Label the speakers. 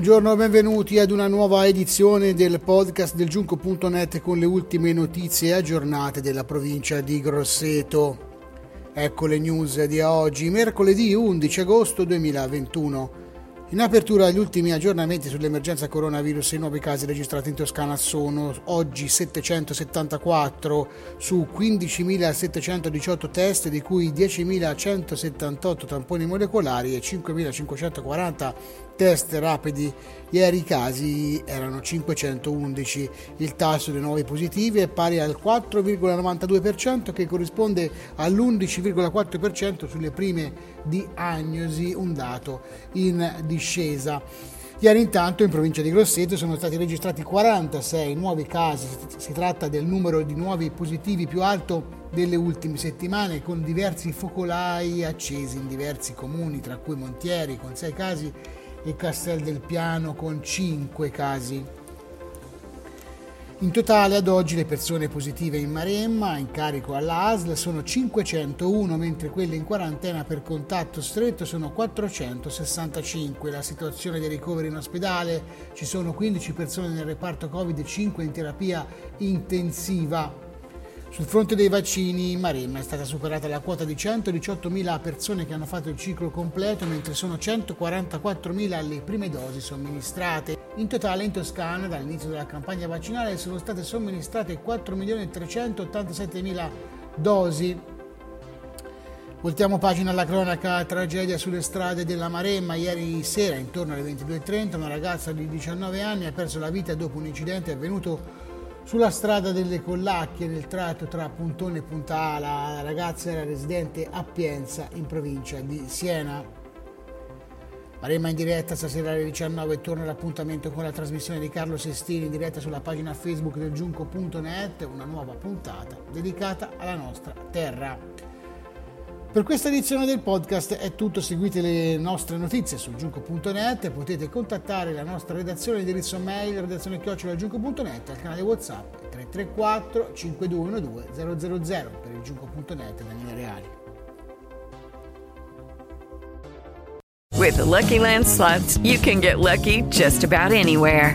Speaker 1: Buongiorno, benvenuti ad una nuova edizione del podcast del Giunco.net con le ultime notizie aggiornate della provincia di Grosseto. Ecco le news di oggi, mercoledì 11 agosto 2021. In apertura gli ultimi aggiornamenti sull'emergenza coronavirus, i nuovi casi registrati in Toscana sono oggi 774 su 15.718 test, di cui 10.178 tamponi molecolari e 5.540 test rapidi. Ieri i casi erano 511. Il tasso dei nuovi positivi è pari al 4,92% che corrisponde all'11,4% sulle prime diagnosi, un dato in discesa. Ieri intanto in provincia di Grosseto sono stati registrati 46 nuovi casi, si tratta del numero di nuovi positivi più alto delle ultime settimane con diversi focolai accesi in diversi comuni, tra cui Montieri con 6 casi e Castel del Piano con 5 casi. In totale ad oggi le persone positive in Maremma in carico alla ASL sono 501, mentre quelle in quarantena per contatto stretto sono 465. La situazione dei ricoveri in ospedale, ci sono 15 persone nel reparto Covid e 5 in terapia intensiva. Sul fronte dei vaccini, in Maremma è stata superata la quota di 118.000 persone che hanno fatto il ciclo completo, mentre sono 144.000 le prime dosi somministrate. In totale in Toscana, dall'inizio della campagna vaccinale, sono state somministrate 4.387.000 dosi. Voltiamo pagina alla cronaca, tragedia sulle strade della Maremma. Ieri sera, intorno alle 22.30, una ragazza di 19 anni ha perso la vita dopo un incidente avvenuto sulla strada delle Collacchie nel tratto tra Puntone e Puntala. La ragazza era residente a Pienza in provincia di Siena. Maremma in diretta stasera alle 19 torna l'appuntamento con la trasmissione di Carlo Sestini in diretta sulla pagina Facebook del giunco.net, una nuova puntata dedicata alla nostra terra. Per questa edizione del podcast è tutto, seguite le nostre notizie su giunco.net, potete contattare la nostra redazione, indirizzo mail redazione chiocciolagiunco.net, al canale Whatsapp 334 5212 000 per il giunco.net Daniele Reali.
Speaker 2: With the Lucky Land slots, you can get lucky just about anywhere.